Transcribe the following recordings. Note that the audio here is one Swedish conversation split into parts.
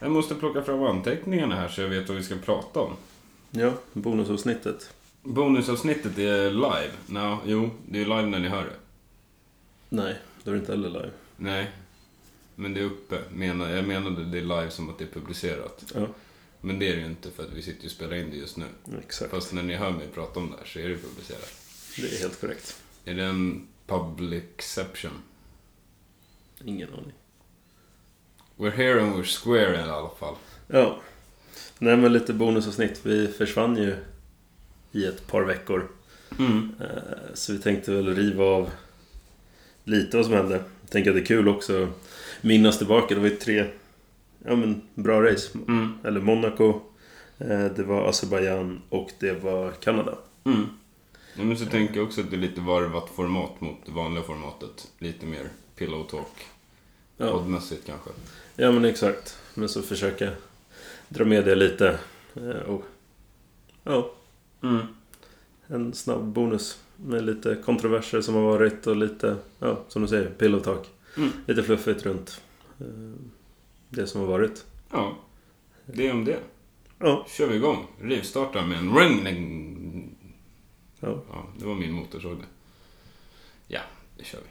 Jag måste plocka fram anteckningarna här så jag vet vad vi ska prata om. Ja, bonusavsnittet. Bonusavsnittet är live. Nå, jo, det är live när ni hör det. Nej, det är inte heller live. Nej, men det är uppe. Menar, jag menade det är live som att det är publicerat. Ja, Men det är det ju inte för att vi sitter och spelar in det just nu. exakt. Fast när ni hör mig prata om det här så är det publicerat. Det är helt korrekt. Är det en publicception? Ingen aning. We're here and we're square i alla fall. Ja. Nej, men lite bonusavsnitt. Vi försvann ju i ett par veckor. Mm. Eh, Så vi tänkte väl riva av lite vad som hände. Jag tänker att det är kul också att minnas tillbaka. Det var ju tre ja, men, bra race. Mm. Eller Monaco, eh, det var Azerbaijan och det var Kanada. Mm. Ja, men så tänker jag också att det är lite varvat format mot det vanliga formatet. Lite mer pillow talk. Ja, Poddmässigt kanske. ja men exakt. Men så försöka dra med det lite. Eh, Och, ja, Mm. en snabb bonus med lite kontroverser som har varit och lite, ja, som du säger, pillow talk. Mm. Lite fluffigt runt eh, det som har varit. Ja, det är om det. Ja, kör vi igång. Rivstartar med en ring. ja. Ja, det var min motorsåg det. Ja, det kör vi.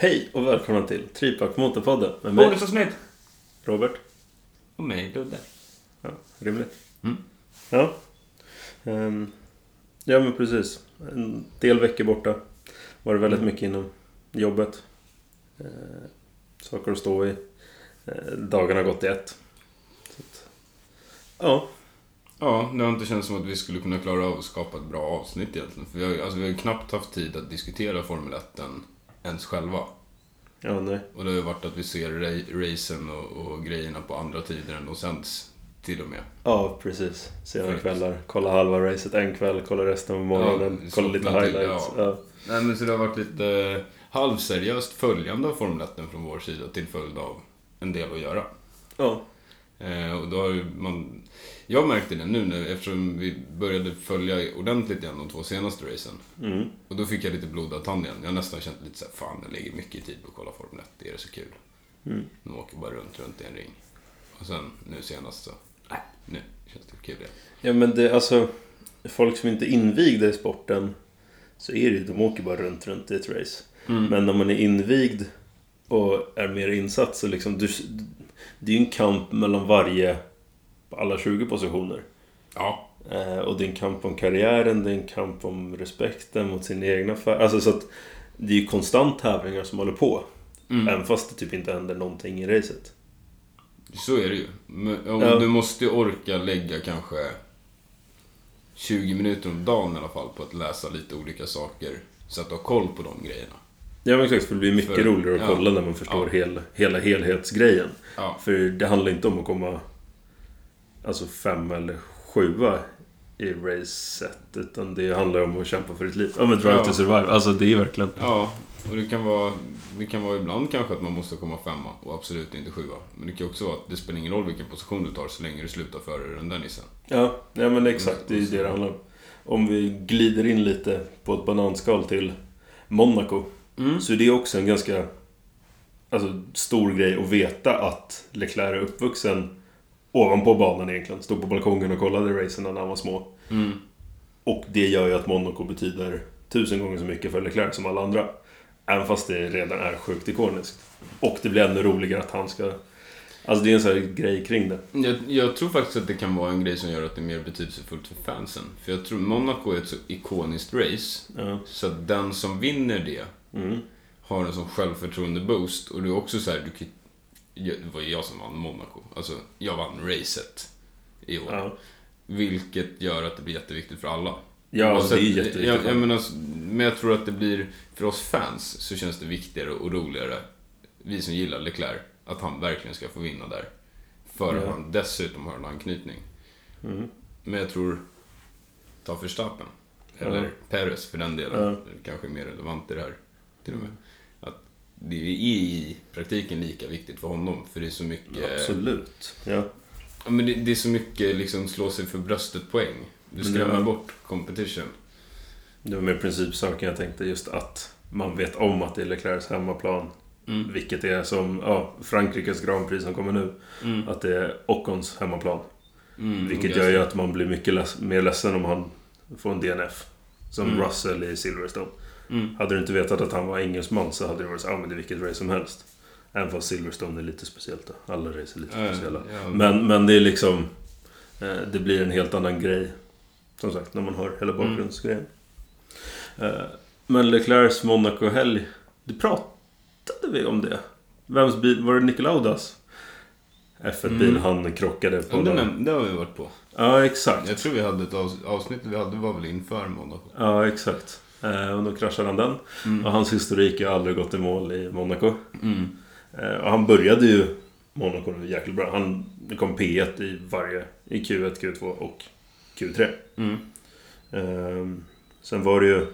Hej och välkomna till Tripack Motorpodden med mig, Bonusavsnitt! Robert. Och mig, Ludde. Ja, rimligt. Mm. Ja. Ehm, ja, men precis. En del veckor borta. Var det väldigt Mm. mycket inom jobbet. Eh, saker att stå i. Eh, dagarna har gått i ett. Så att, ja, Ja, det har inte känts som att vi skulle kunna klara av att skapa ett bra avsnitt egentligen. För vi har, alltså, vi har knappt haft tid att diskutera Formel 1 ens själva. ja, nej. Och det har ju varit att vi ser ra- racen och, och grejerna på andra tider än de sänds till och med. Ja, precis. Sena För- kvällar. Kolla halva racet en kväll, kolla resten av morgonen. Ja, kolla lite highlights. ja. Ja. Nej men så det har varit lite halvseriöst följande av Formel 1 från vår sida till följd av en del att göra. Ja. Eh, och då har man... Jag märkte det nu, nu eftersom vi började följa ordentligt igen de två senaste racen. Mm. Och då fick jag lite blodad tand igen. Jag har nästan känt lite såhär, fan jag lägger mycket tid på att kolla Formel 1. Det är så kul. Mm. De åker bara runt, runt i en ring. Och sen nu senast så, nej, nu känns det kul igen. Ja men det, alltså Folk som inte är invigda i sporten Så är det ju, de åker bara runt, runt i ett race Mm. Men när man är invigd Och är mer insatt så liksom du, Det är ju en kamp mellan varje På alla 20 positioner Ja, eh, Och det är en kamp om karriären Det är en kamp om respekten mot sin egna färg Alltså så att Det är ju konstant tävlingar som håller på mm. Även fast det typ inte händer någonting i racet så är det ju. Men, Ja. Du måste ju orka lägga kanske 20 minuter om dagen i alla fall på att läsa lite olika saker. Så att du har koll på de grejerna. Ja men exakt, för det blir mycket För- roligare att ja. kolla när man förstår Ja. hel, hela helhetsgrejen Ja, För det handlar inte om att komma Alltså fem eller sjua i racet Utan det handlar om att kämpa för ditt liv. Ja men Drive Ja. to Survive. Alltså det är verkligen... ja. Och det kan vara, det kan vara ibland kanske att man måste komma femma och absolut inte sjua. Men det kan också vara att det spelar ingen roll vilken position du tar så länge du slutar före den där nissen. Ja, ja men exakt. Det är ju det det handlar om. Om vi glider in lite på ett bananskal till Monaco. Mm. Så är det också en ganska alltså, stor grej att veta att Leclerc är uppvuxen ovanpå banan egentligen. Stod på balkongen och kollade racen när han var små. Mm. Och det gör ju att Monaco betyder tusen gånger så mycket för Leclerc som alla andra. Även fast det redan är sjukt ikoniskt. Och det blir ännu roligare att han ska... Alltså det är en sån här grej kring det. Jag, jag tror faktiskt att det kan vara en grej som gör att det är mer betydelsefullt för fansen. För jag tror Monaco är ett så ikoniskt race. Ja. Så att den som vinner det Mm. har en sån självförtroende-boost. Och du är också så här, du kan, det var ju jag som vann Monaco. Alltså, jag vann racet i år. Ja. Vilket gör att det blir jätteviktigt för alla. Ja, Oavsett- det är jätteviktigt. Jag, jag menar, men jag tror att det blir, för oss fans så känns det viktigare och roligare, vi som gillar Leclerc, att han verkligen ska få vinna där. För att Ja. han dessutom har en anknytning. Mm. Men jag tror, ta Verstappen. Ja. Eller Perez för den delen. Ja. Kanske är mer relevant i det här. Till och med. Det är i praktiken lika viktigt för honom. För det är så mycket... Absolut. Ja. Ja, men det, det är så mycket liksom slå sig för bröstet poäng. Du skrämmer det- bort competition. Det var mer principsaken jag tänkte just att man vet om att det är Leclercs hemmaplan. Mm. Vilket är som ja, Frankrikes Grand Prix som kommer nu. Mm. Att det är Ockons hemmaplan. Mm, Vilket gör ju att man blir mycket less, mer ledsen om han får en DNF. Som Mm. Russell i Silverstone. Mm. Hade du inte vetat att han var engelsman så hade det varit så ja men det är vilket race som helst. Även fast Silverstone är lite speciellt då. Alla race är lite Ja, speciella. ja. Men, men det är liksom... Eh, det blir en helt annan grej. Som sagt, när man har hela Mm. bakgrundsgrejen. Eh, men Leclercs Monaco-helg. Det pratade vi om det. Vems bil? Var det Nicolaudas? F1-bil Mm. han krockade på. Ja, det, näm- det har vi varit på. Ja, exakt. Jag tror vi hade ett avs- avsnitt vi hade var väl inför Monaco. Ja, exakt. Eh, och då kraschade han den. Mm. Och hans historik har aldrig gått i mål i Monaco. Mm. Eh, och han började ju Monaco jäkligt bra. Han kom P1 i varje... I Q1, Q2 och Q3. Mm. Ehm, sen var det ju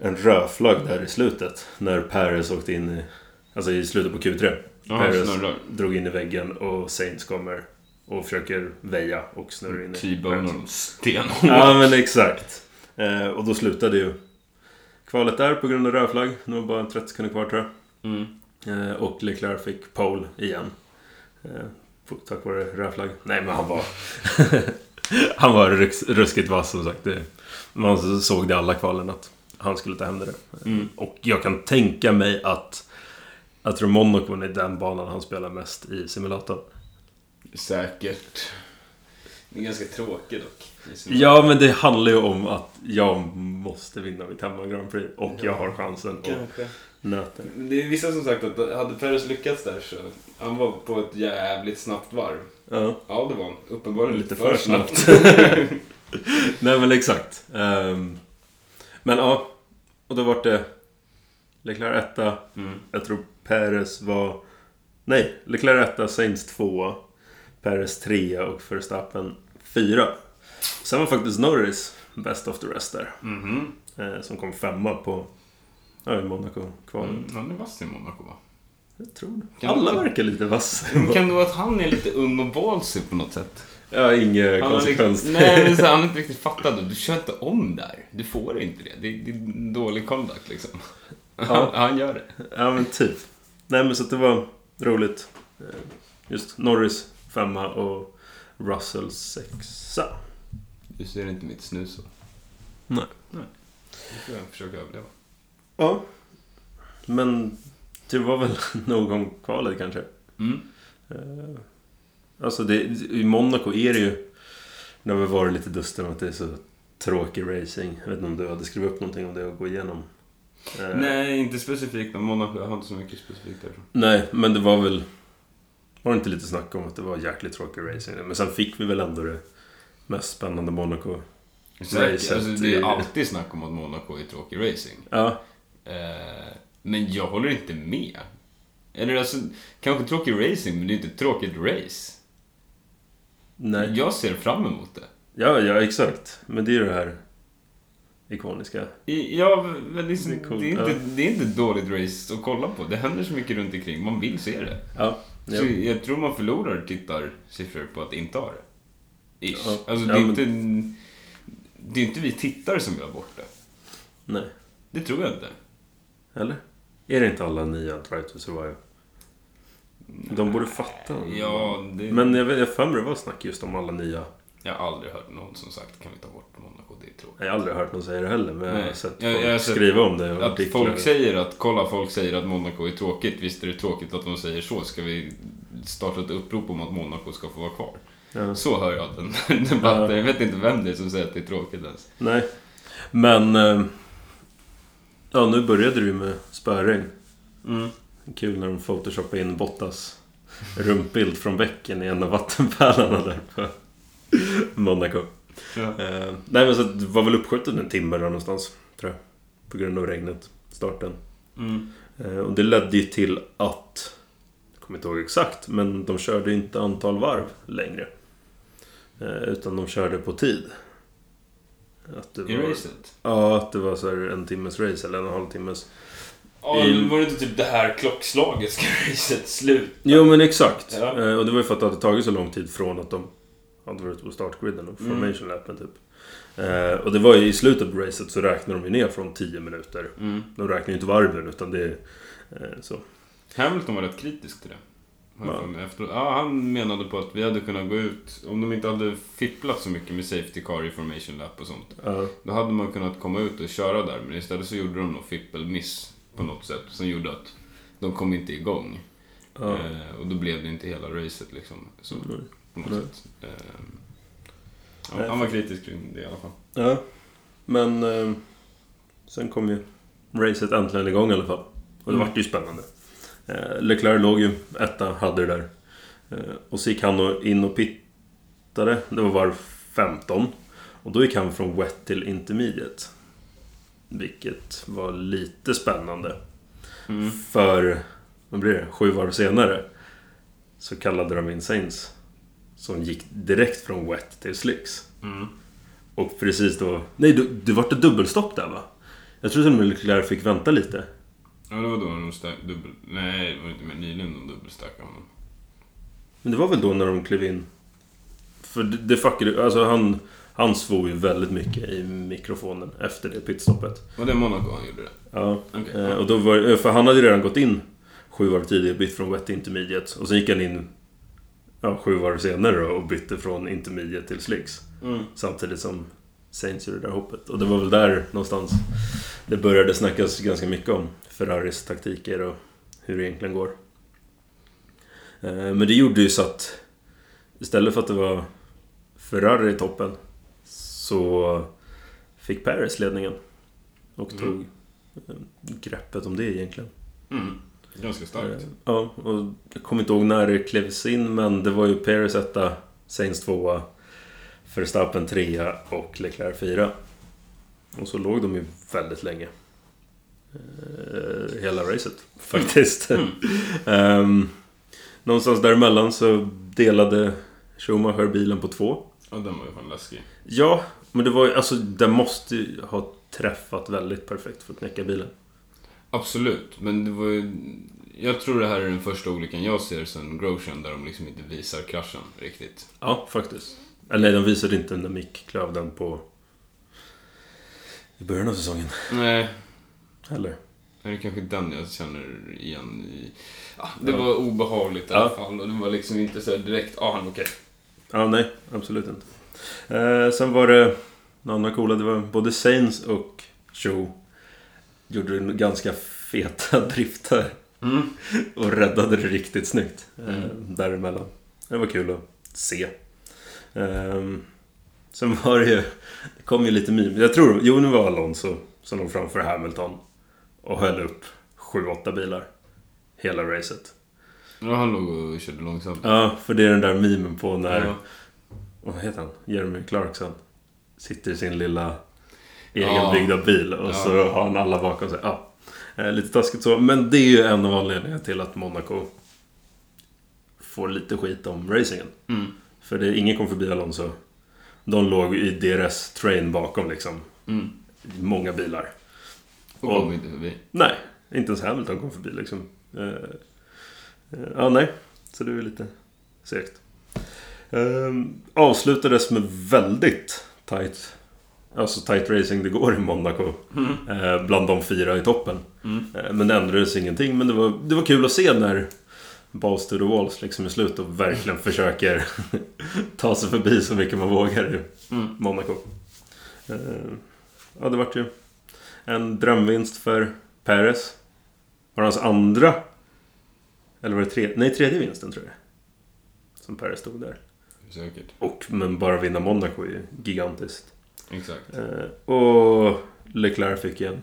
en rödflagg där i slutet. När Perez åkte in i... Alltså i slutet på Q3. Ja, snurrar. drog in i väggen och Saints kommer och försöker väja och snurrar in i... T-bonar dem stenhårt. Ja men exakt. Eh, och då slutade ju kvalet där på grund av rödflagg. Nu var bara 30 sekunder kvar tror jag. Mm. Eh, och Leclerc fick pole igen. Eh, på- tack vare rödflagg. Nej men han var... han var ruskigt vass som sagt. Det, man såg det i alla kvalen att han skulle ta hem det där. Mm. Och jag kan tänka mig att... Jag tror Monaco är den banan han spelar mest i simulatorn. Säkert. Det är ganska tråkigt dock. Ja, men det handlar ju om att jag måste vinna mitt hemma Grand Prix. Och jag har chansen att Kanske. nöta. Det är vissa som sagt att hade Perez lyckats där så... Han var på ett jävligt snabbt varv. Ja, Ja, det var han. Uppenbarligen Lite lite för för snabbt. nej men exakt. Ehm, men ja, och då var det Leclerc etta. mm. Jag tror Perez var... Nej, Leclerc etta, Sainz tvåa. Perez trea och Verstappen fyra. Sen var faktiskt Norris best of the rest där. Mhm. Eh, som kom femma på ja, Monaco-kvalet. Mm. Han är vass i Monaco va? Jag tror det. Alla det- verkar lite vassa. Kan det vara att han är lite ung och ballsy på något sätt? Ja, ingen Han har konsekvens. liksom, nej, men så, han har inte riktigt fattat. Du kör inte om där. Du får inte det. Det, det är dålig conduct liksom. Ja. Han, han gör det. Ja, men typ. Nej, men så det var roligt. Eh, Just Norris femma och Russell sexa. Du ser inte mitt snus så. Nej. Det får jag försöka överleva. Ja. Men det var väl nog om kvalet kanske. Mm. Eh, Alltså det, i Monaco är det ju... Det har väl varit lite dust om att det är så tråkig racing. Jag vet inte om du hade skrivit upp någonting om det att gå igenom. Eh, Nej, inte specifikt om Monaco. Jag har inte så mycket specifikt därifrån. Nej, men det var väl... Var det inte lite snack om att det var jäkligt tråkig racing? Men sen fick vi väl ändå det mest spännande Monaco. Säkert. Alltså, det är alltid snack om att Monaco är tråkig racing. Ja, Eh, men jag håller inte med. Eller alltså, kanske tråkig racing, men det är inte tråkigt race. nej. Jag ser fram emot det. Ja, ja, exakt. Men det är ju det här ikoniska. I- Ja, men liksom, Det det, är är coolt, inte, ja. det är inte dåligt race att kolla på. Det händer så mycket runt omkring. Man vill se det. Ja, Så ja. jag tror man förlorar tittarsiffror på att inte ha det. Ish. Ja. Alltså, det, Ja, är men- inte, det är inte vi tittare som vill ha bort det. Nej. Det tror jag inte. Eller? Är det inte alla nya Try to Survive? De borde fatta. Ja, det... Men jag har för mig det var snack just om alla nya. Jag har aldrig hört någon som sagt kan vi ta bort Monaco, är tråkigt. Jag har aldrig hört någon säga det heller, men jag har Nej. sett Jag- folk jag har sett skriva om det. och Att artiklar. folk säger att, kolla folk säger att Monaco är tråkigt. Visst är det tråkigt att de säger så. Ska vi starta ett upprop om att Monaco ska få vara kvar? Ja. Så hör jag den debatten. Jag vet inte vem det är som säger att det är tråkigt ens. Nej. Men... eh, Ja, nu började ju med spöregn. Mm. Kul när de photoshoppade in Bottas rumpbild från bäcken i en av vattenpärlarna där på Monaco. Ja. Eh, nej men så det var väl uppskjutet en timme där någonstans. Tror jag. På grund av regnet. Starten. Mm. Eh, och det ledde ju till att... Jag kommer inte ihåg exakt, men de körde ju inte antal varv längre. Eh, utan de körde på tid. Att det I var, racet? Ja, att det var så här en timmes race eller en och en halv timmes. Ja, I- var det inte typ det här klockslaget ska racet slut? Jo men exakt. Ja. Eh, och det var ju för att det hade tagit så lång tid från att de hade varit på startgriden och Mm. formation lappen typ. Eh, och det var ju i slutet på racet så räknade de ju ner från 10 minuter. Mm. De räknar ju inte varven utan det är eh, så. Hamilton var rätt kritisk till det. Jag Ja. Efter, ja, han menade på att vi hade kunnat gå ut, om de inte hade fipplat så mycket med Safety Car Information Lap och sånt. Ja, Då hade man kunnat komma ut och köra där, men istället så gjorde de någon fippelmiss på något sätt. Som gjorde att de kom inte igång. ja. Eh, och då blev det inte hela racet liksom. Så, Nej. På något sätt. Eh, han var kritisk kring det i alla fall. Ja, men eh, sen kom ju racet äntligen igång i alla fall. Och det Mm. vart ju spännande. Eh, Leclerc låg ju etta, hade det där. Eh, och så gick han in och pittade. Det var varv 15. Och då gick han från wet till intermediate. Vilket var lite spännande. Mm. För, vad blir det, sju varv senare. Så kallade de in Saints. Som gick direkt från wet till slicks. Mm. Och precis då... Nej, det, det vart ett dubbelstopp där va? Jag tror till och med Leclerc fick vänta lite. Ja, det var då de stack, dubbel... Nej, det var inte mer nyligen de dubbelstackade honom. Men det var väl då när de klev in? För det, det fuckade Alltså han... Han svor ju väldigt mycket i mikrofonen efter det pitstoppet. Var det Monaco han gjorde det? Ja. Okej. Eh, och då var, för han hade ju redan gått in sju varv tidigare, bytt från wet till intermediate. Och sen gick han in ja, sju varv senare då, och bytte från intermediate till slicks. Mm. Samtidigt som Saints gjorde det där hoppet. Och det var väl där någonstans det började snackas ganska mycket om Ferraris taktiker och hur det egentligen går. Eh, Men det gjorde ju så att istället för att det var Ferrari i toppen så fick Paris ledningen. Och Mm. tog eh, greppet om det egentligen. Mm. Ganska starkt. Eh, Ja, och jag kommer inte ihåg när det klevs in men det var ju Paris etta, Sainz tvåa, Verstappen trea och Leclerc fyra. Och så låg de ju väldigt länge. Eh, hela racet faktiskt. Mm. Ehm, någonstans däremellan så delade Schumacher bilen på två. Ja, den var ju fan läskig. Ja, men det var ju, alltså den måste ju ha träffat väldigt perfekt för att knäcka bilen. Absolut, men det var ju... Jag tror det här är den första olyckan jag ser sen Grosjean där de liksom inte visar kraschen riktigt. Ja, faktiskt. Eller de visade inte när Mick klöv den på... I början av säsongen. Nej, Eller? det är kanske den jag känner igen i... Ja, det Ja. var obehagligt i Ja. alla fall och det var liksom inte så direkt, ah, han okej. Ja, nej. Absolut inte. Eh, sen var det... Några andra coola. Det var både Sainz och Joe. Gjorde ganska feta driftar. Mm. Och räddade det riktigt snyggt. Eh, Mm. Däremellan. Det var kul att se. Ehm, sen var det ju... Det kom ju lite meme. Jag tror... Jo, nu var Alonso som låg framför Hamilton. Och höll upp 7-8 bilar. Hela racet. Ja, han låg och körde långsamt. Ja, för det är den där memen på när... Ja. Vad heter han? Jeremy Clarkson. Sitter i sin lilla. Egenbyggda bil och Ja. så har han alla bakom sig. Ja. Eh, Lite taskigt så. Men det är ju en av anledningarna till att Monaco får lite skit om racingen. Mm. För det, ingen kom förbi Alonso. De låg i DRS-train bakom liksom. Mm. Många bilar. Och Och- kom inte förbi. Nej, inte ens Hamilton kom förbi liksom. Eh, eh, ja, nej. Så det är lite segt. Um, avslutades med väldigt tight Alltså tight racing det går i Monaco. Mm. Eh, bland de fyra i toppen. Mm. Eh, men det ändrades ingenting. Men det var, det var kul att se när Balls to the Walls liksom i slutet och verkligen försöker ta sig förbi så mycket man vågar i Mm. Monaco. Eh, ja, det vart ju en drömvinst för Perez. Var det hans andra? Eller var det tredje? Nej, tredje vinsten tror jag. Som Perez stod där. Säkert. Och, men bara vinna Monaco är ju gigantiskt. Exakt. Eh, och Leclerc fick en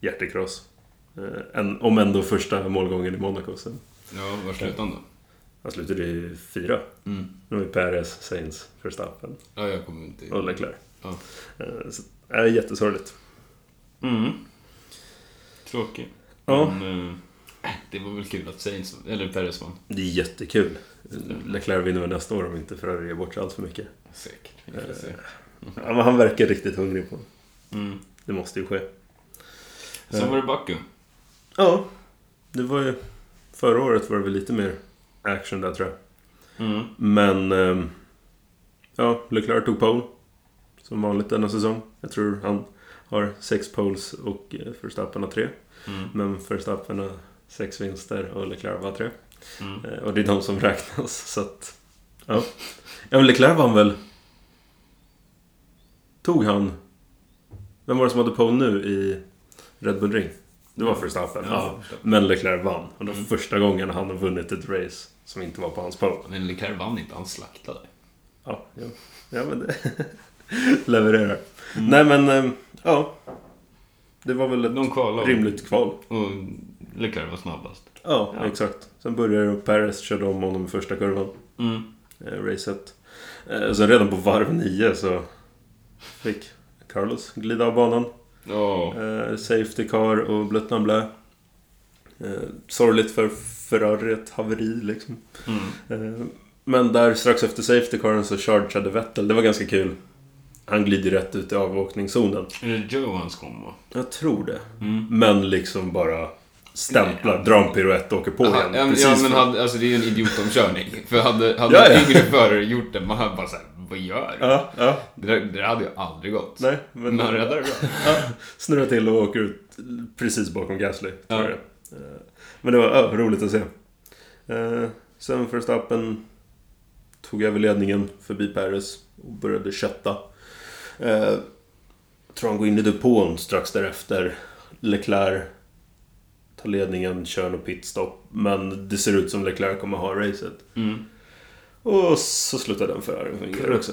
hjärtekross. Eh, en, om ändå första målgången i Monaco. Sen. Ja, var slutade han då? Han slutade i fyra. Mm. Nu var det Perez, Sainz, Verstappen Ja, jag kommer inte och Leclerc. Ja. Eh, så, äh, jättesorgligt. Mm. Tråkigt. Ja. Men, eh, det var väl kul att Sainz, eller Perez vann. Det är jättekul. Leclerc vinner väl nästa år om inte Ferrari ger bort sig allt för mycket. Säkert. Vi får se. Ja, men han verkar riktigt hungrig på det. Mm. Det måste ju ske. Sen var det Baku. Ja, det var ju... Förra året var det väl lite mer action där tror jag. Mm. Men... ehm, ja, Leclerc tog pole. som vanligt denna säsong. Jag tror han har sex poles och eh, Verstappen har tre. Mm. Men Verstappen har sex vinster och Leclerc har tre. Mm. Eh, Och det är de som räknas. Så att, ja. ja, men Leclerc vann väl... Tog han... Vem var det som hade pole nu i Red Bull Ring? Det var Verstappen. Ja. Men Leclerc vann. Och det var Mm. första gången han har vunnit ett race som inte var på hans pole. Men Leclerc vann inte, han slaktade. Ja, ja. ja men det... Levererar. Mm. Nej men, eh, ja. Det var väl ett De kvalade. rimligt kval. Och Leclerc var snabbast. Ja, Ja. exakt. Sen började Perez körde om honom i första kurvan. Mm. eh, racet. Eh, så redan på varv 9 så fick Carlos glida av banan. Ja. Eh, safety car och blött blä. Eh, sorgligt för Ferrari, ett haveri liksom. Mm. Eh, men där strax efter safety caren så chargeade Vettel. Det var ganska kul. Han glider rätt ut i avåkningszonen. Är det Joe hans kom va? Jag tror det. Mm. Men liksom bara stämplar, drar en piruett och åker på Ja, igen. ja, men- ja men hade, alltså det är ju en idiotomkörning. För hade, hade Ja, ja. yngre förare gjort det, man hade bara såhär, vad gör? Ja, ja. Det, där- det där hade ju aldrig gått. Nej, men... Han räddade det bra. Ja, snurrar till och åker ut precis bakom Gasly. Ja. Eh, Men det var ja, roligt att se. Eh, Sen Verstappen tog över ledningen förbi Perez och började kötta. Eh, Jag tror han går in i depån strax därefter. Leclerc tar ledningen, kör något pitstop. Men det ser ut som Leclerc kommer ha racet. Mm. Och så slutar den Ferrarin fungera också.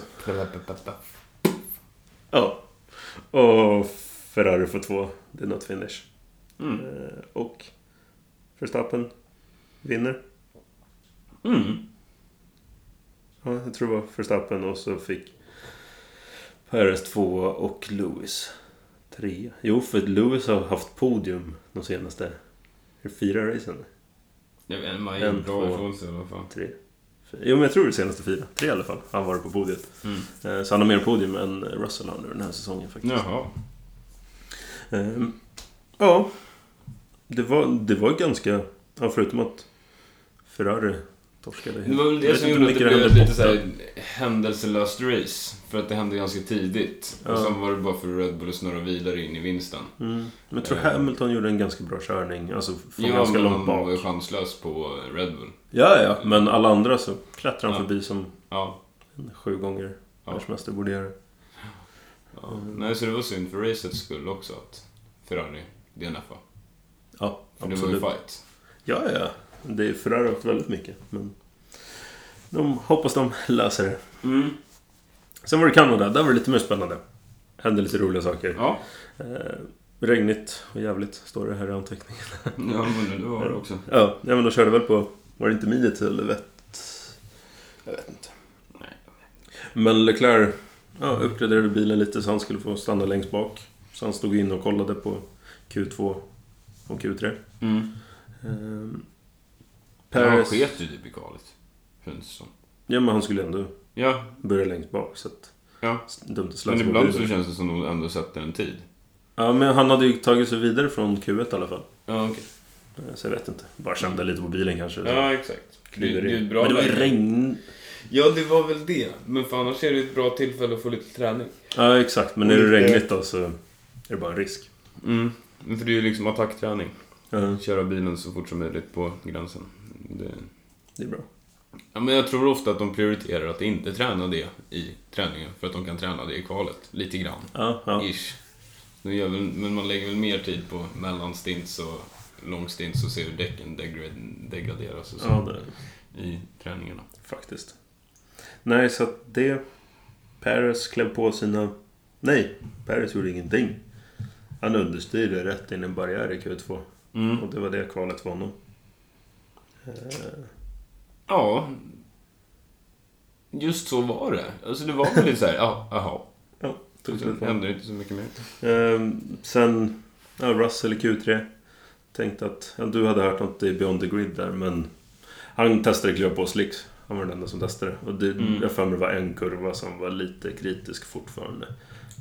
Ja. Och Ferrari får två. Det är not finish. Mm. Eh, Och Verstappen vinner. Mm. Ja, jag tror det var Verstappen och så fick Perez två och Lewis tre. Jo, för Lewis har haft podium de senaste fyra racen. Jag vet man är En, bra ifrån sig i alla fall. Tre. Jo, men jag tror det senaste fyra. Tre i alla fall. Han var på podiet. Mm. Eh, Så han har mer podium än Russell har nu den här säsongen faktiskt. Jaha. Ehm, ja. Det var, det var ganska... Ja, förutom att Ferrari torskade. Det var väl det som gjorde att det blev hände lite såhär händelselöst race. För att det hände ganska tidigt. Och Ja. sen var det bara för Red Bull att snurra vidare in i vinsten. Mm. Men jag tror Eh. Hamilton gjorde en ganska bra körning. Alltså från Ja, ganska långt han var ju bak. chanslös på Red Bull. Ja, ja. Men alla andra så klättrar han Ja. förbi som Ja. sju gånger Ja. världsmästare borde göra. ja. Nej, så det var synd för racets skull också att Ferrari DNFa. Ja, För det var ju absolut. fight. Ja, ja. Det är åkt väldigt mycket. Men de hoppas de löser det. Mm. Sen var det Kanada. Där var det lite mer spännande. Hände lite roliga saker. Ja. Eh, regnigt och jävligt, står det här i anteckningen. Ja, men det var det också. Ja, ja men de körde väl på... Var det inte Miet eller Vett? Jag vet inte. Nej. Men Leclerc ja, uppgraderade bilen lite så han skulle få stanna längst bak. Så han stod in och kollade på Q2 och Q3. Mm. Ehm, Men han sket ju typ i kvalet. Känns det som. Ja, men han skulle ändå Ja, börja längst bak. Så att, Ja. dumt att men ibland så känns det som de ändå sätter en tid. Ja, men han hade ju tagit sig vidare från Q1 i alla fall. Ja, okej. Eh, Så jag vet inte. Bara kände lite på bilen kanske. Ja, exakt. Det, Kliver det är bra men det var ju regn... Ja, det var väl det. Men för annars är det ett bra tillfälle att få lite träning. Ja, exakt. Men är det regnigt då så är det bara en risk. Mm. Men för det är ju liksom attackträning. Ja, Köra bilen så fort som möjligt på gränsen. Det... det är bra. Ja, men jag tror ofta att de prioriterar att inte träna det i träningen. För att de kan träna det i kvalet. Lite grann. Ja, ja. Ish. Väl, men man lägger väl mer tid på mellanstints och långstints och ser hur däcken degra- degraderas och så ja det, i träningarna. faktiskt. Nej, så att det... Paris klev på sina... Nej, Paris gjorde ingenting. Han understyrde rätt in i en barriär i Q2. Mm. Och det var det kvalet för honom. Ja. Just så var det. Alltså det var väl lite såhär, ja, jaha. ja, tog slut på hände inte så mycket mer. Ehm, sen, ja, Russell i Q3. Tänkte att, ja, du hade hört något i Beyond the Grid där, men han testade kliva på slicks. Han var den enda som testade. Och det, Mm. jag för mig det var en kurva som var lite kritisk fortfarande.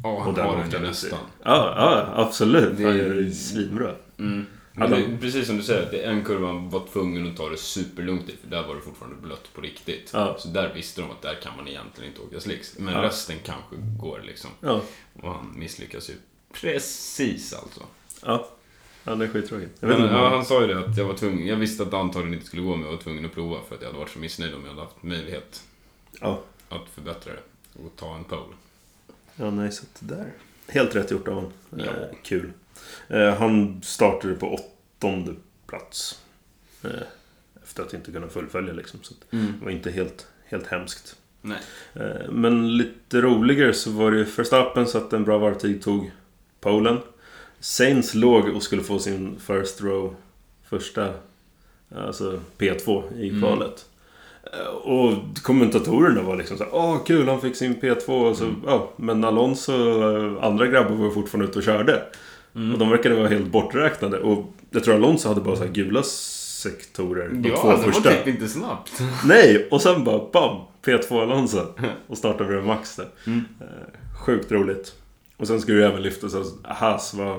Ja, han Och har den nästan. Ja, ja absolut. Det Han gör det svinbra. Mm. Men Hade det, han- precis som du säger, att en kurva han var tvungen att ta det superlugnt i, för där var det fortfarande blött på riktigt. Ja. Så där visste de att där kan man egentligen inte åka slicks. Men Ja. resten kanske går liksom. Ja. Och han misslyckas ju precis alltså. Ja. Ja, det är skittråkigt. Inte ja, han sa ju det att jag var tvungen, jag visste att det antagligen inte skulle gå men jag var tvungen att prova för att jag hade varit så missnöjd om jag hade haft möjlighet Ja. att förbättra det. Och ta en pole. Ja, nej, så det där. Helt rätt gjort av honom. Ja. Eh, kul. Eh, han startade på åttonde plats. Eh, efter att inte kunna fullfölja liksom. Så Mm. det var inte helt, helt hemskt. Nej. Eh, men lite roligare så var det ju Verstappen så att en bra varvtid tog Polen. Sainz låg och skulle få sin first row första, alltså P2 i Mm. kvalet. Eh, Och kommentatorerna var liksom såhär, åh kul han fick sin P2 och så, Mm. ja, men Alonso och andra grabbar var fortfarande ute och körde. Mm. Och de verkade vara helt borträknade. Och jag tror Alonso hade bara så här gula sektorer, de Ja, två det första. var typ inte snabbt. Nej! Och sen bara bam! P2 Alonso. Och startade över max där. Mm. Eh, Sjukt roligt. Och sen skulle det även lyftas att Haas var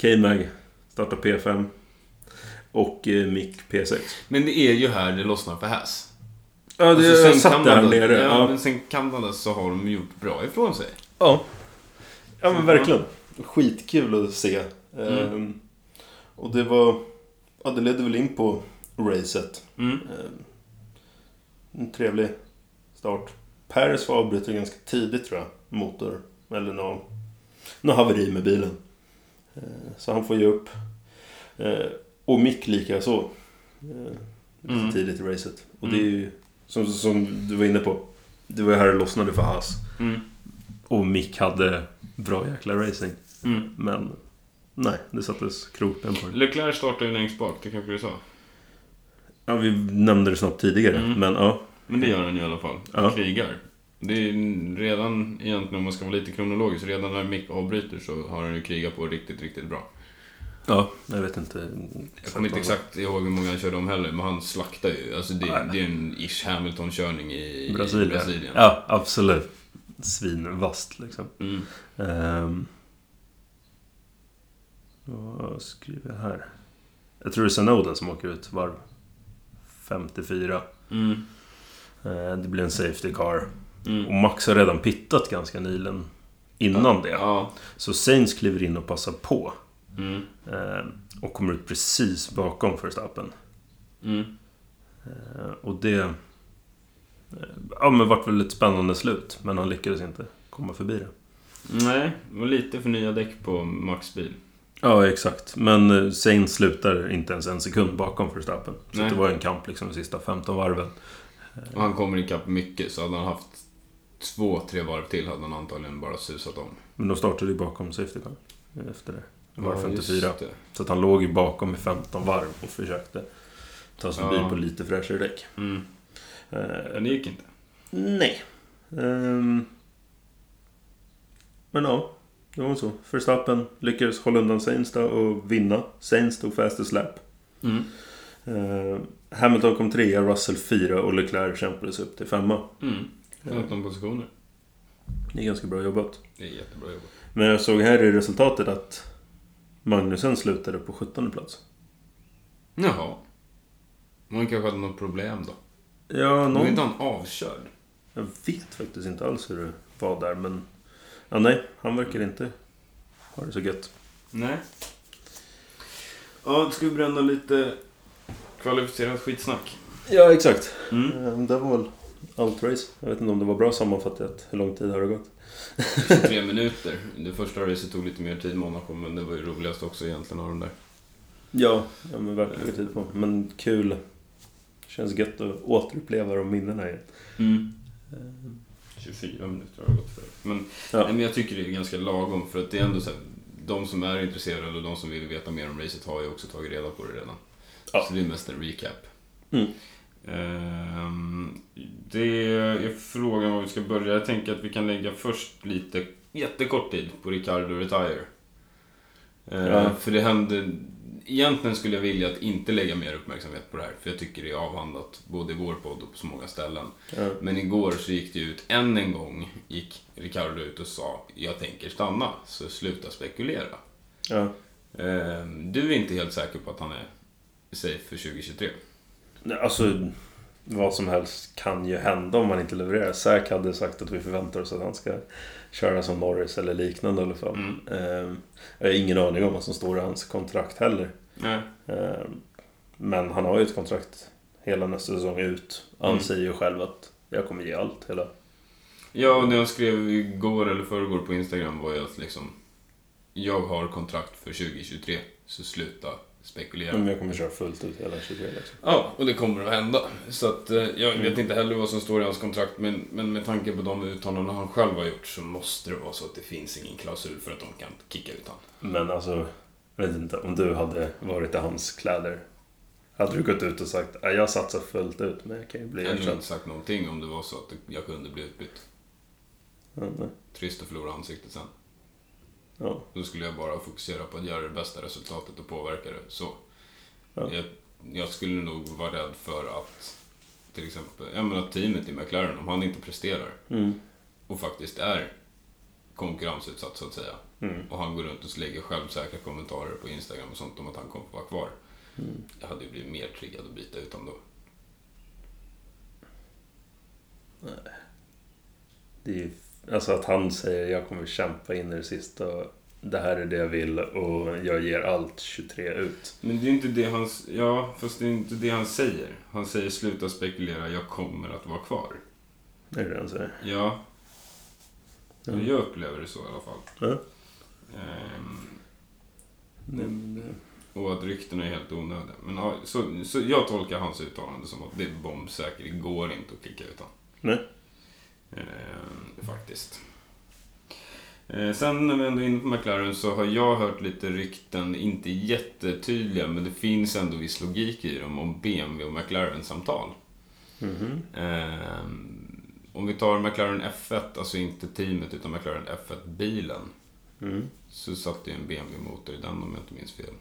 K-Mag startade P5. Och eh, Mick P6. Men det är ju här det lossnar för Haas. Ja, det, Alltså, jag sen satt där nere. Ja, Ja, men sen Kanada så har de gjort bra ifrån sig. ja. ja men verkligen. Skitkul att se. Ehm, och det var... Ja, det ledde väl in på racet. Mm. Ehm, En trevlig start. Paris var avbruten ganska tidigt tror jag. Motor. Eller något, något haveri med bilen. Ehm, Så han får ge upp. Ehm, Och Mick lika så. Lite Mm. tidigt i racet. Och det är ju som, som du var inne på. Det var ju här det lossnade för Haas. Mm. Och Mick hade bra jäkla racing. Mm. Men nej, det sattes krokben på det. Leclerc startar ju längst bak, det kanske du sa. Ja, vi nämnde det snabbt tidigare. Mm. Men ja. Men det gör han i alla fall. Ja. Krigar. Det är ju redan, egentligen om man ska vara lite kronologisk, redan när Mick avbryter så har han ju krigat på riktigt, riktigt bra. Ja, jag vet inte. Jag kommer inte exakt ihåg hur många han körde om heller, men han slaktar ju. Alltså det, Nej. det är en ish Hamilton-körning i Brasilien. i Brasilien. Ja, absolut. Svinvast liksom. Mm. Um, vad skriver jag här? Jag tror det är Senoden som åker ut varv 54. Mm. Eh, det blir en safety car. Och Mm. Max har redan pittat ganska nyligen innan det. Ja. Så Sainz kliver in och passar på. Mm. Eh, och kommer ut precis bakom Verstappen. Mm. Eh, och det... Ja men vart väl ett spännande slut. Men han lyckades inte komma förbi det. Nej, det var lite för nya däck på Max bil. Ja, exakt. Men eh, Sainz slutar inte ens en sekund bakom Verstappen. Så det var en kamp liksom de sista 15 varven. Och han kommer ikapp mycket, så hade han haft två, tre varv till hade han antagligen bara susat om. Men de startade ju bakom Safety Car. Efter det. Var Ja, 54. just det. Så att han låg ju bakom i 15 varv och försökte ta sig förbi Ja. på lite fräschare däck. Mm. Eh, Men det gick inte. nej. Ehm, men ja, det var så. Verstappen lyckades hålla undan Sainz och vinna. Sainz tog fastest lap. Mm. Eh, Hamilton kom trea, Russell fyra och Leclerc kämpades upp till femma. Mm. 15 positioner. Det är ganska bra jobbat. Det är jättebra jobbat. Men jag såg här i resultatet att Magnusen slutade på 17 plats. Jaha. Man kanske hade något problem då. Ja, Någon... Var inte han avkörd? Jag vet faktiskt inte alls hur det var där, men... Ja, nej, han verkar inte ha det så gött. Nej. Ja, ska vi bränna lite kvalificerat skitsnack? Ja, exakt. Mm. Eh, Det var väl allt race. Jag vet inte om det var bra sammanfattat. Hur lång tid har det gått? Tre minuter. Det första racet tog lite mer tid Monaco, men det var ju roligast också egentligen av de där. Ja, ja men verkligen tid på. Men kul. Känns gött att återuppleva de minnena igen. Mm. Eh, 24 minuter har det gått för. Men, Ja. nej, men jag tycker det är ganska lagom för att det är ändå så här, de som är intresserade och de som vill veta mer om racet har ju också tagit reda på det redan. Ja. Så det är mest en recap. Mm. Ehm, det är frågan var vi ska börja. Jag tänker att vi kan lägga först lite jättekort tid på Ricardo Retire. Ehm, Ja. För det hände... Egentligen skulle jag vilja att inte lägga mer uppmärksamhet på det här. För jag tycker det är avhandlat både i vår podd och på så många ställen. Ja. Men igår så gick det ut, än en gång gick Ricardo ut och sa Jag tänker stanna, så sluta spekulera. Eh, du är inte helt säker på att han är safe för 2023? Nej, Alltså, vad som helst kan ju hända om han inte levererar. Säk hade sagt att vi förväntar oss att han ska köra som Norris eller liknande i alla fall. Mm. Eh, jag har ingen aning om vad som står i hans kontrakt heller. Nej. Eh, men han har ju ett kontrakt hela nästa säsong ut. Han Mm. säger ju själv att jag kommer ge allt hela... Ja, och det jag skrev igår eller förrgår på Instagram var ju att liksom... Jag har kontrakt för 2023, så sluta spekulera. Men jag kommer köra fullt ut hela 23 liksom. Ja, och det kommer att hända. Så att, eh, jag vet Mm. inte heller vad som står i hans kontrakt, men, men med tanke på de uttalanden han själv har gjort så måste det vara så att det finns ingen klausul för att de kan kicka ut honom. Men alltså, jag vet inte. Om du hade varit i hans kläder. Hade du gått ut och sagt att jag satsar fullt ut men jag kan ju bli Jag hade inte sagt någonting om det var så att jag kunde bli utbytt. Ja, nej. Trist att förlora ansiktet sen. ja. Då skulle jag bara fokusera på att göra det bästa resultatet och påverka det. Så. Ja. Jag, jag skulle nog vara rädd för att till exempel, jag menar teamet i McLaren, om han inte presterar Mm. och faktiskt är konkurrensutsatt så att säga. Mm. Och han går runt och lägger självsäkra kommentarer på Instagram och sånt om att han kommer få vara kvar. Mm. Jag hade ju blivit mer triggad att byta ut honom då. Det är ju, alltså att han säger jag kommer kämpa in i det sista. och Det här är det jag vill och jag ger allt 23 ut. Men det är inte det han... Ja, fast det är inte det han säger. Han säger sluta spekulera, jag kommer att vara kvar. Det är det han säger. Ja, Ja. jag upplever det så i alla fall. Ja. Ehm, men det- och att ryktena är helt onödiga. Men ja, så, så jag tolkar hans uttalande som att det är bombsäkert. Det går inte att kicka ut honom. Nej. Ehm, faktiskt. Eh, sen när vi ändå är inne på McLaren så har jag hört lite rykten, inte jättetydliga, men det finns ändå viss logik i dem, om BMW och McLaren-samtal. Mhm. Ehm, om vi tar McLaren F1, alltså inte teamet utan McLaren F1-bilen, Mm. Så satt det en BMW-motor i den om jag inte minns fel.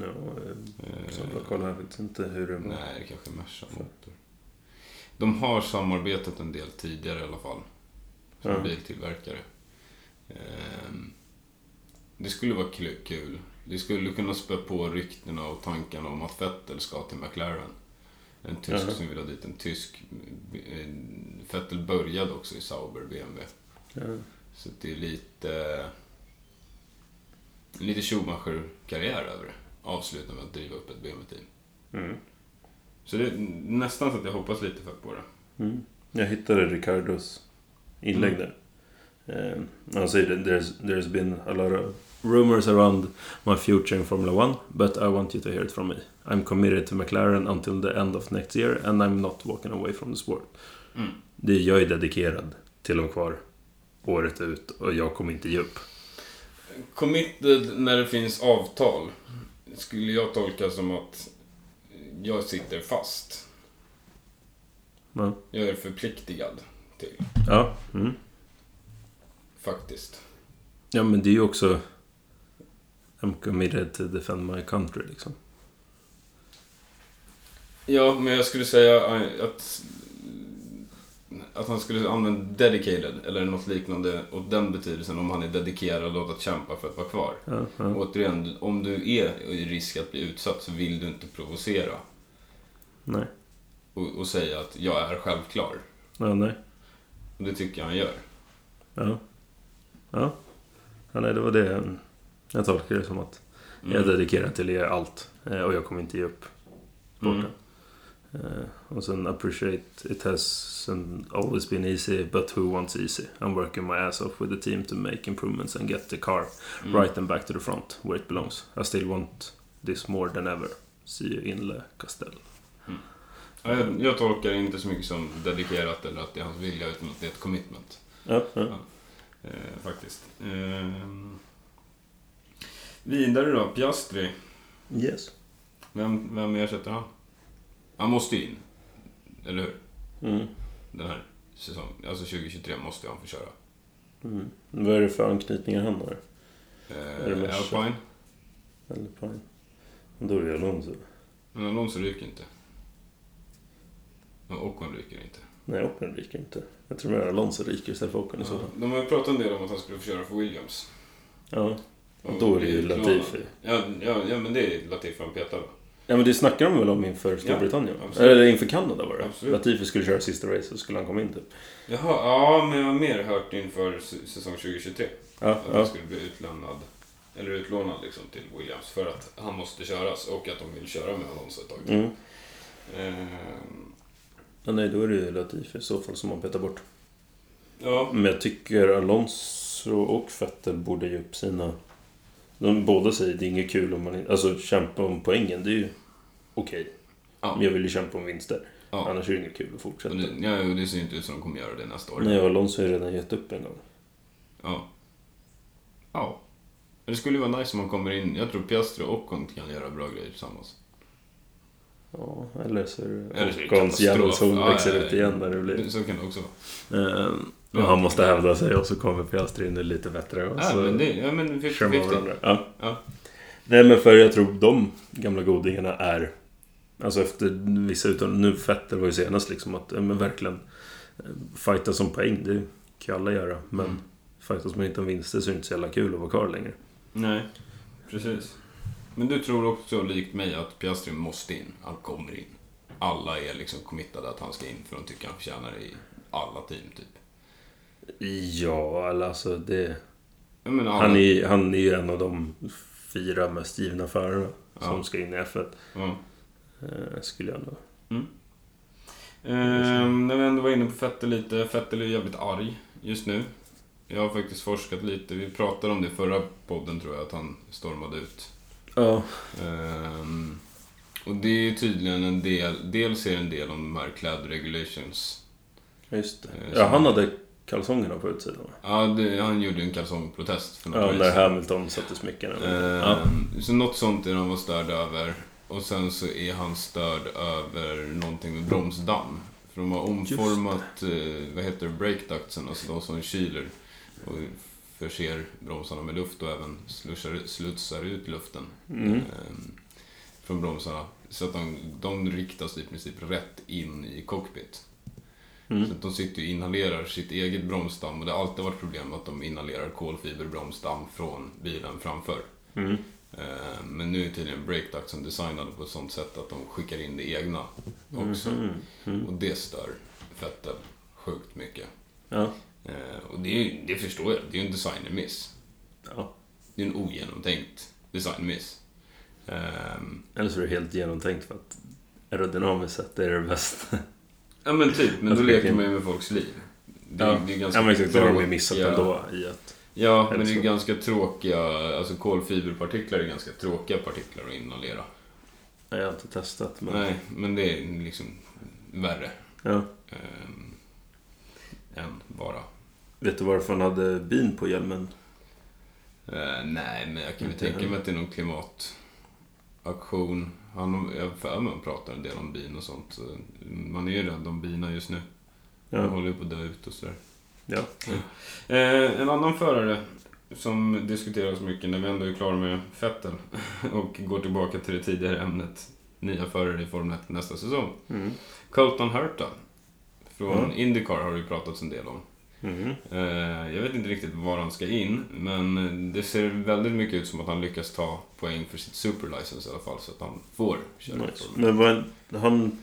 Ja, eh, Eh, så jag kollar jag faktiskt inte hur det var. Nej, det kanske är Merca-motor. De har samarbetat en del tidigare i alla fall. Som Ja. biltillverkare. Ehm, Det skulle vara kul-. Det skulle kunna spä på ryktena och tankarna om att Vettel ska till McLaren. En tysk Jaha. som vill ha dit en tysk. Eh, Vettel började också i Sauber BMW. Ja. Så det är lite... Lite Schumacher-karriär över det. Avsluta med att driva upp ett BMW-team. Mm. Så det är nästan så att jag hoppas lite för på det. Mm. Jag hittade Ricardos inlägg Mm. där. Eh, han säger that there's, there's been a lot of rumors around my future in Formula 1 but I want you to hear it from me. I'm committed to McLaren until the end of next year and I'm not walking away from the sport. Mm. Det jag är dedikerad till dem kvar året ut och jag kommer inte ge upp. Committed när det finns avtal skulle jag tolka som att jag sitter fast. Ja, Jag är förpliktigad till, ja. Mm. faktiskt. ja men det är ju också I'm committed to defend my country liksom. Ja, men jag skulle säga att, att han skulle använda dedicated eller något liknande åt den betydelsen om han är dedikerad åt att kämpa för att vara kvar. Ja. Återigen, om du är i risk att bli utsatt så vill du inte provocera Nej. och, och säga att jag är självklar. Ja, nej. Och det tycker jag han gör. Ja. Ja. ja nej, det var det jag tolkar det som att jag är Mm. dedikerad till er allt. eh, Och jag kommer inte ge upp sporten. Mm. Eh, Och sen appreciate it hasn't always been easy but who wants easy? I'm working my ass off with the team to make improvements and get the car Mm. right and back to the front where it belongs. I still want this more than ever. See you in Le Castell. Ja, jag, jag tolkar det inte så mycket som dedikerat eller att det är hans vilja utan att det är ett commitment. Ja, ja. Eh, faktiskt. Eh, vidare då, Piastri. Yes. Vem, vem ersätter han? Han måste in. Eller hur? Mm. Den här säsongen. Alltså 2023 måste han få köra. Mm. Vad är det för anknytningar han har? Eh? Alpine. Eller Pine? Då är det Alonso. Men Alonso ryker inte. Och Ocon ryker inte. Nej, Ocon ryker inte. Jag tror mer Alonso ryker istället för Ocon i så fall. De har ju pratat en del om att han skulle få köra för Williams. Ja. Och Då är det ju Latifi. Ja, ja, ja, men det är Latifi han petar då. Ja men det snackar de väl om inför Storbritannien? absolut. Eller inför Kanada var det. Absolut. Latifi skulle köra sista race så skulle han komma in typ. Jaha, ja, men jag har mer hört inför säsong 2023. Ja, Att han ja. skulle bli utlämnad, eller utlånad liksom till Williams för att han måste köras och att de vill köra med Alonso ett tag till. Mm. Ehm, Ja, nej, då är det ju Latifi i så fall som man petar bort. ja, Men jag tycker Alonso och Vettel borde ge upp sina... De båda säger det är inget kul om man. Alltså kämpa om poängen, det är ju okej. ja, Men jag vill ju kämpa om vinster. ja. Annars är det inget kul att fortsätta. Och det, ja, det ser inte ut som de kommer göra det nästa år. Nej, och Alonso har ju redan gett upp en gång. Ja. Ja. Men Det skulle ju vara nice om man kommer in. Jag tror Piastri och Ocon kan göra bra grejer tillsammans. Ja, eller så är det Ocons katastrof. växer ut igen där det blir. Så kan det också vara. Ehm, och han måste hävda sig och så kommer Piastri in lite bättre. Och Ja, så men det, ja, men kör man 50-50. varandra. Ja. Ja. Nej men för jag tror de gamla godingarna är Alltså efter vissa utan Nu Vettel var ju senast liksom att men verkligen eh, Fighta som poäng, det kan ju alla göra. Men Mm. fightas man inte om vinster så är det inte så jävla kul att vara kvar längre. Nej, precis. Men du tror också, likt mig, att Piastri måste in. Han kommer in. Alla är liksom committade att han ska in för de tycker han förtjänar det i alla team, typ. Ja, eller alltså det... Menar, Han är, han är ju en av de fyra mest givna förarna Ja. som ska in i F1. Ja. Eh, skulle jag ändå... Ehm, när vi ändå var inne på Fettel lite. Fettel är jävligt arg just nu. Jag har faktiskt forskat lite. Vi pratade om det i förra podden tror jag, att han stormade ut. Ja. Ehm, och det är ju tydligen en del, dels är det en del om de här kläd regulations. Just det. Eh, Ja, han hade kalsongerna på utsidan. Ja, det, han gjorde ju en kalsongprotest för några Ja, när. Hamilton satte smycken. Ja. Ehm, Så något sånt är han var störd över. Och sen så är han störd över någonting med bromsdamm. För de har omformat, eh, vad heter det, breakductsen, alltså de som kyler och förser bromsarna med luft och även slussar, slutsar ut luften Mm. ehm, från bromsarna. Så att de, de riktas i princip rätt in i cockpit. Mm. Så de sitter och inhalerar sitt eget bromsdamm och det har alltid varit problem att de inhalerar kolfiberbromsdamm från bilen framför. Mm. Eh, Men nu är tydligen breakductsen designade på ett sånt sätt att de skickar in det egna också. Mhm. Mm. Och det stör Vettel sjukt mycket. Ja. Eh, Och det, är, det förstår jag, det är ju en designmiss. ja. Det är en ogenomtänkt designmiss. Ehm, Eller så är det helt genomtänkt för att aerodynamiskt sett är det det bästa. Ja men typ, men då Jag leker man ju med folks liv. Det, är- ja. det är ganska ja, men exakt. Det har de ju missat ändå i att... Ja, men det är ganska tråkiga, alltså kolfiberpartiklar är ganska tråkiga partiklar att inhalera. Jag har inte testat men... Nej, men det är liksom värre. Ja. ehm, än bara. Vet du varför han hade bin på hjälmen? Eh, nej, men jag kan väl tänka mig att det är någon klimataktion. Han, jag för mig han pratar en del om bin och sånt. Så man är ju rädd om bina just nu. De Ja. håller ju på att dö ut och sådär. ja. Eh, en annan förare som diskuteras mycket när vi ändå är klara med Vettel och går tillbaka till det tidigare ämnet. Nya förare i Formel 1 nästa säsong. Mm. Colton Herta. Från Ja. Indycar har det pratats en del om. Mm. Eh, Jag vet inte riktigt var han ska in, men det ser väldigt mycket ut som att han lyckas ta poäng för sitt superlicense i alla fall, så att han får köra Nice. Formel 1. Men vad, han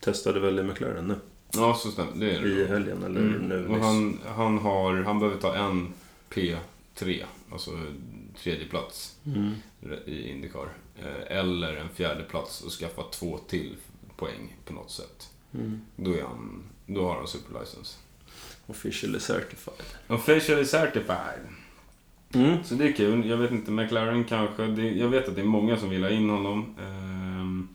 testade väl i McLaren nu? Ja, så stämmer det. Är det I helgen eller Mm. nu Och han, han, har, han behöver ta en P3, alltså tredje plats Mm. i Indycar. Eh, Eller en fjärde plats och skaffa två till poäng på något sätt. Mm. Då, är han, då har han superlicense. Officially certified. Officially certified. Mm. Så det är kul. Jag vet inte, McLaren kanske. Det, jag vet att det är många som vill ha in honom. Ehm,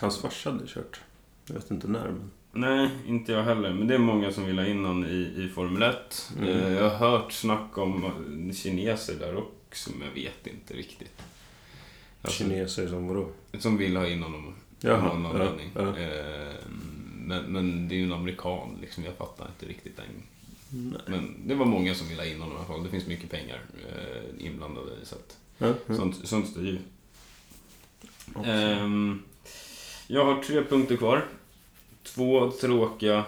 Hans farsa hade kört. Jag vet inte när men... nej, inte jag heller. Men det är många som vill ha in honom i, i Formel 1. Mm. Eh, jag har hört snack om kineser där också, men jag vet inte riktigt. Alltså, Kineser som vadå? som vill ha in honom av Jaha, någon ja, ja. Ehm, men, men det är ju en amerikan, liksom. Jag fattar inte riktigt den. Nej. Men det var många som ville ha in honom i alla fall. Det finns mycket pengar eh, inblandade i så att ja. sånt, sånt styr ju. Okej. Ehm, jag har tre punkter kvar. Två tråkiga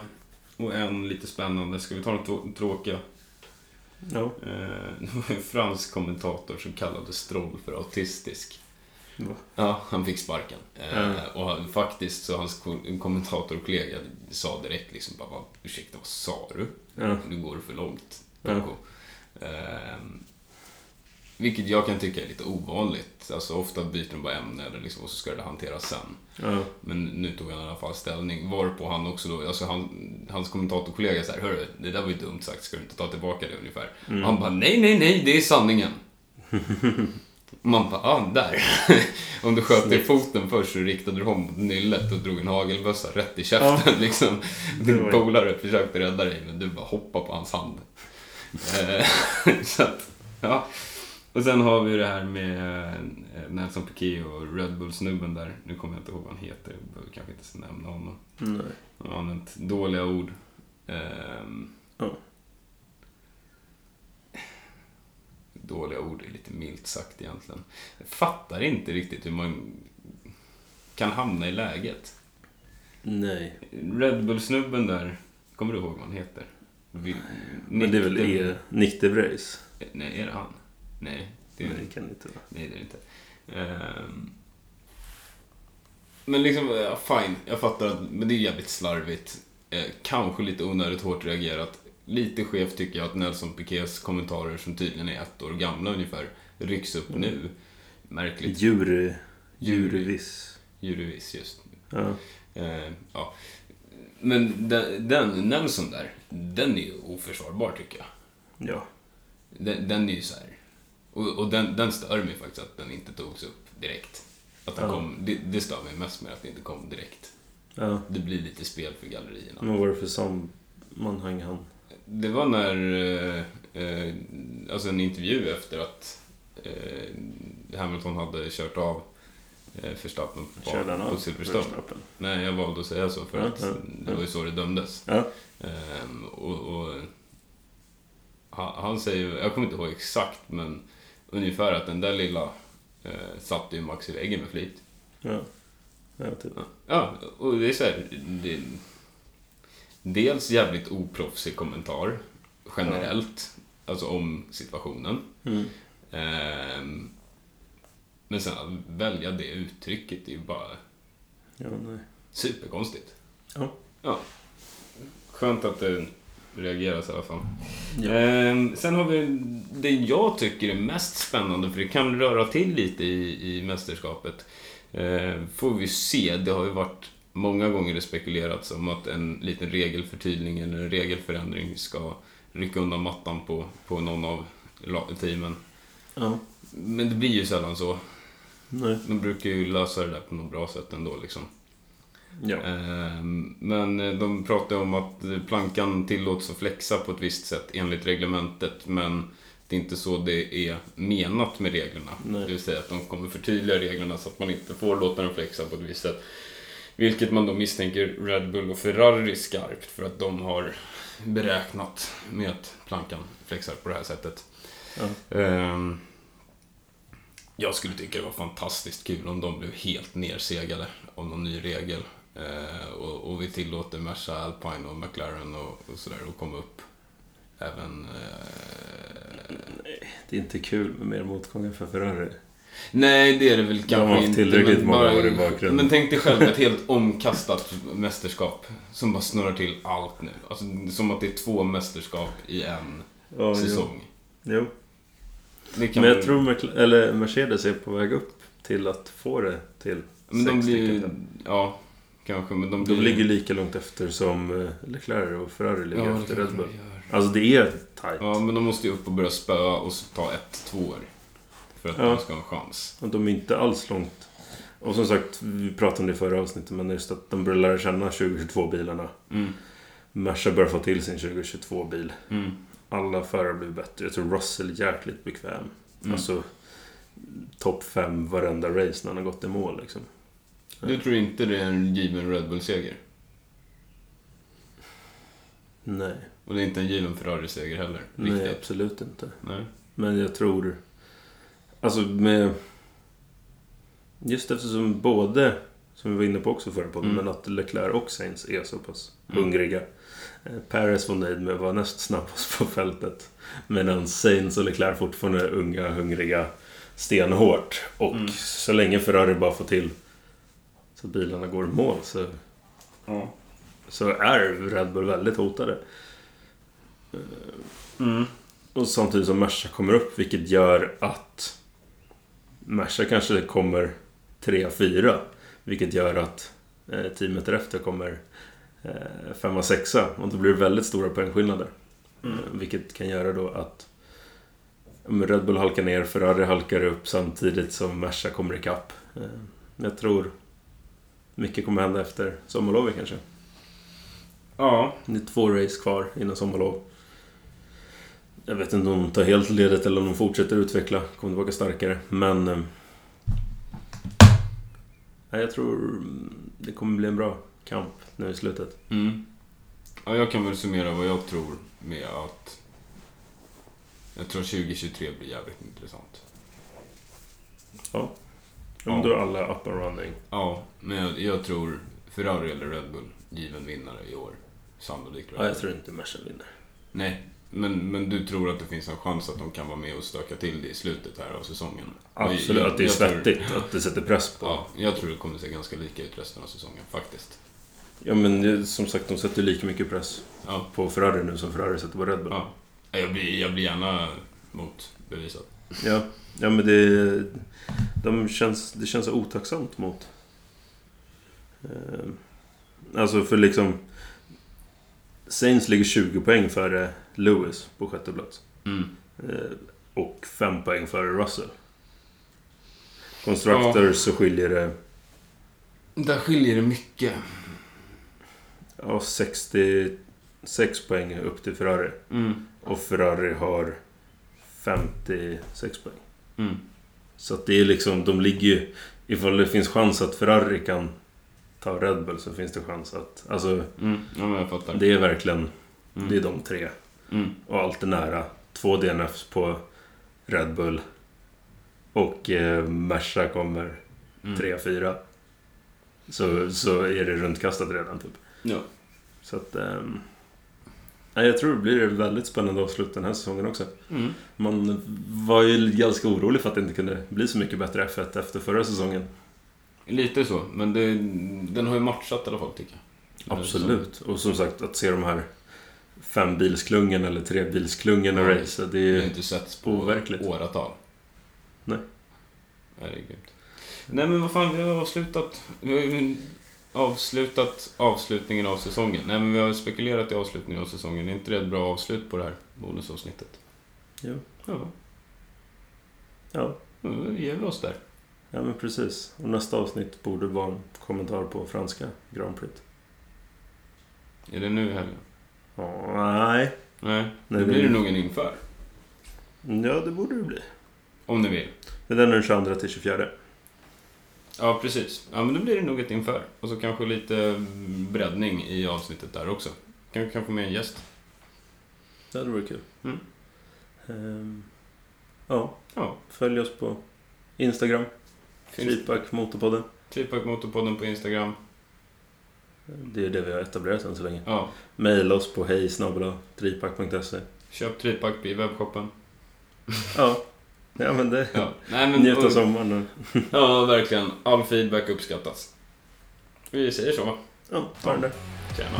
och en lite spännande. Ska vi ta de tråkiga? Ja. Eh, det var en fransk kommentator som kallade Stroll för autistisk. Ja, han fick sparken. Eh, Ja. Och han, faktiskt så hans ko- kommentatorkollega sa direkt liksom bara, "Vad- ursäkta vad sa du? Ja. Nu går du för långt. Ja. Coco." Ehm, vilket jag kan tycka är lite ovanligt. Alltså ofta byter de bara ämne eller liksom, och så ska det hanteras sen. Ja. Men nu tog han i alla fall ställning. Varpå han också då, alltså han, hans kommentatorkollega så här, hörru, det där var ju dumt sagt, ska du inte ta tillbaka det ungefär? Mm. Han bara, nej, nej, nej, det är sanningen. Man bara, ah, där. Om du sköt i foten först så riktade du om mot nyllet och drog en hagelbössa rätt i käften liksom. Det Din polare försökte rädda dig, men du bara hoppade på hans hand. Eh, så att, ja. Och sen har vi det här med eh, Nelson Piquet och Red Bull-snubben där. Nu kommer jag inte ihåg vad han heter, jag behöver kanske inte nämna honom. Nej. Han har använt dåliga ord. Ehm, Ja. Dåliga ord är lite milt sagt egentligen. Jag fattar inte riktigt hur man kan hamna i läget. Nej. Red Bull-snubben där, kommer du ihåg vad han heter? Vi- Men det är väl E. Nick DeVries? De- Nej, är det han? Nej, det är Nej, det kan det inte vara. Nej, det är det inte. Ehm, men liksom, ja, fine. Jag fattar att, men det är jävligt slarvigt. Eh, kanske lite onödigt hårt reagerat. Lite skevt tycker jag att Nelson Piquets kommentarer, som tydligen är ett år gamla ungefär, rycks upp Mm. nu. Märkligt. Jury... Juryviss. Juryvis, just. Ja. Eh, ja. Men den, den, Nelson där, den är ju oförsvarbar tycker jag. Ja. Den, den är ju så här. Och, och den, den stör mig faktiskt att den inte togs upp direkt. Att den Ja. kom, det, det stör mig mest med att det inte kom direkt. Ja. Det blir lite spel för gallerierna. Men vad var det för sammanhang han... Det var när, eh, eh, alltså en intervju efter att eh, Hamilton hade kört av eh, Verstappen Körde han på, på Silverstone. Nej, jag valde att säga så för Ja, att ja, det var ju så det dömdes. Ja. Ehm, och, och han, han säger, jag kommer inte ihåg exakt, men ungefär att den där lilla eh, satte ju Max i väggen med flit. Ja. Ja, typ. Ja, och det är så här, det, dels jävligt oproffsig kommentar generellt, alltså om situationen. Mm. Ehm, men sen att välja det uttrycket är ju bara Ja, nej. superkonstigt. Ja. Ja. Skönt att det reageras i alla fall. Ja. Ehm, sen har vi det jag tycker är mest spännande, för det kan röra till lite i, i mästerskapet. Ehm, får vi se, det har ju varit många gånger det spekulerats om att en liten regelförtydning eller en regelförändring ska rycka undan mattan på, på någon av teamen. Ja. Men det blir ju sällan så. Nej. De brukar ju lösa det där på något bra sätt ändå liksom. Ja. Ehm, Men eh, de pratar om att plankan tillåts att flexa på ett visst sätt enligt reglementet, men det är inte så det är menat med reglerna. Nej. Det vill säga att de kommer förtydliga reglerna så att man inte får låta den flexa på ett visst sätt. Vilket man då misstänker Red Bull och Ferrari skarpt för att de har beräknat med att plankan flexar på det här sättet. Ehm, jag skulle tycka det var fantastiskt kul om de blev helt nersegade av någon ny regel. Eh, och, och vi tillåter Merca, Alpine och McLaren och, och sådär att komma upp. Även... Eh, Det är inte kul med mer motgångar för Ferrari. Nej, det är det väl kanske har haft inte. tillräckligt men många år i bakgrunden. Men tänk dig själv ett helt omkastat mästerskap som bara snurrar till allt nu. Alltså, som att det är två mästerskap i en Ja, säsong. Jo. jo. Men jag väl- tror McL- eller Mercedes är på väg upp till att få det till Men de sex blir ju... stycken. Ja, kanske. Men de blir De ligger lika långt efter som eh, Leclerc och Ferrari ligger Ja, efter Red Bull. de. Alltså det är tight. Ja, men de måste ju upp och börja spöa och ta ett, två år. För att Ja. de ska ha en chans. Och de är inte alls långt. Och som sagt, vi pratade om det i förra avsnittet, men just att de börjar lära känna 2022-bilarna. Mm. Merca börjar få till sin 2022-bil. Mm. Alla förare blir bättre. Jag tror Russell är jäkligt bekväm. Mm. Alltså, topp fem varenda race när han har gått i mål liksom. Du tror inte det är en given Red Bull-seger? Nej, Och det är inte en given Ferrari-seger heller? nej Riktigt? absolut inte. Nej. Men jag tror... Alltså med... Just eftersom både som vi var inne på också förra podden, Mm. men att Leclerc och Sainz är så pass Mm. hungriga. Eh, Perez var nöjd med att vara näst snabbast på fältet. Medan Sainz och Leclerc fortfarande är unga, hungriga, stenhårt. Och Mm. så länge Ferrari bara får till så att bilarna går i mål så, Ja. så är Red Bull väldigt hotade. Mm. Och samtidigt som Merca kommer upp, vilket gör att Merca kanske kommer 3-4. Vilket gör att eh, teamet därefter kommer eh, 5-6. Och då blir det väldigt stora poängskillnader. Mm. Eh, vilket kan göra då att Red Bull halkar ner, Ferrari halkar upp samtidigt som Merca kommer ikapp. Eh, jag tror mycket kommer hända efter sommarlovet kanske. Ja. Det är två race kvar innan sommarlov. Jag vet inte om de tar helt ledigt eller om de fortsätter utveckla. Kommer tillbaka starkare. Men... eh, Nej, jag tror det kommer bli en bra kamp nu i slutet. Mm. Ja, jag kan väl summera vad jag tror med att jag tror 2023 blir jävligt intressant. Ja. Om då är alla up and running. Ja, men jag, jag tror Ferrari eller Red Bull given vinnare i år. Sannolikt Ja, jag tror inte Merca vinner. Nej, men, men du tror att det finns en chans att de kan vara med och stöka till det i slutet här av säsongen? Absolut, Jag- att det är jag tror- svettigt. Att det sätter press på. Ja, jag tror det kommer se ganska lika ut resten av säsongen faktiskt. Ja, men som sagt, de sätter lika mycket press Ja, på Ferrari nu som Ferrari sätter på Red Bull. ja. Jag, blir, jag blir gärna motbevisad. Ja, ja men det... De känns, det känns otacksamt mot... Eh, alltså för liksom... Saints ligger 20 poäng före Lewis på sjätte plats. Mm. Eh, och 5 poäng före Russell. Constructors så skiljer det Där skiljer det mycket. ja, 66 poäng upp till Ferrari. Mm. Och Ferrari har 56 poäng. Mm. Så att det är liksom, de ligger ju... Ifall det finns chans att Ferrari kan ta Red Bull så finns det chans att... Alltså, Mm. Ja, men jag fattar. det är verkligen... Mm. Det är de tre. Mm. Och allt är nära. Två DNFs på Red Bull. Och eh, Merca kommer Mm. 3-4. Så, så är det runtkastat redan typ. Ja. Så att... ehm, jag tror det blir väldigt spännande avslut den här säsongen också. Mm. Man var ju ganska orolig för att det inte kunde bli så mycket bättre F1 efter förra säsongen. Lite så, men det, den har ju matchat i alla fall tycker jag. Absolut. Och som sagt, att se de här fembilsklungan eller trebilsklungorna Ja. racea, det Det är har ju... inte setts på overkligt. åratal. Nej. Nej, det är grymt. Nej, men vad fan, vi har avslutat. Avslutat avslutningen av säsongen. Nej, men vi har spekulerat i avslutningen av säsongen. Är inte det ett bra avslut på det här bonusavsnittet? Jo. Ja, Ja, då ger vi oss där. ja men precis. Och nästa avsnitt borde vara en kommentar på franska Grand Prix. Är det nu i helgen? Nej. Nej, det- blir det nog en inför. Ja, det borde det bli. Om ni vill. Det är den den 22 till 24. Ja, precis. Ja, men då blir det nog ett inför. Och så kanske lite breddning i avsnittet där också. Kanske kan få med en gäst. Det hade varit kul. Mm. Ehm, ja, Ja, följ oss på Instagram. Feedback Motorpodden. Tripack Motorpodden på Instagram. Det är det vi har etablerat än så länge. Ja, Maila oss på hej tripack.se. köp Tripack i webbshoppen. Ja. ja, men det... Ja, nej, men, Njut av sommaren. och- Ja, verkligen. All feedback uppskattas. Vi säger så. Ja, den där. Tjena.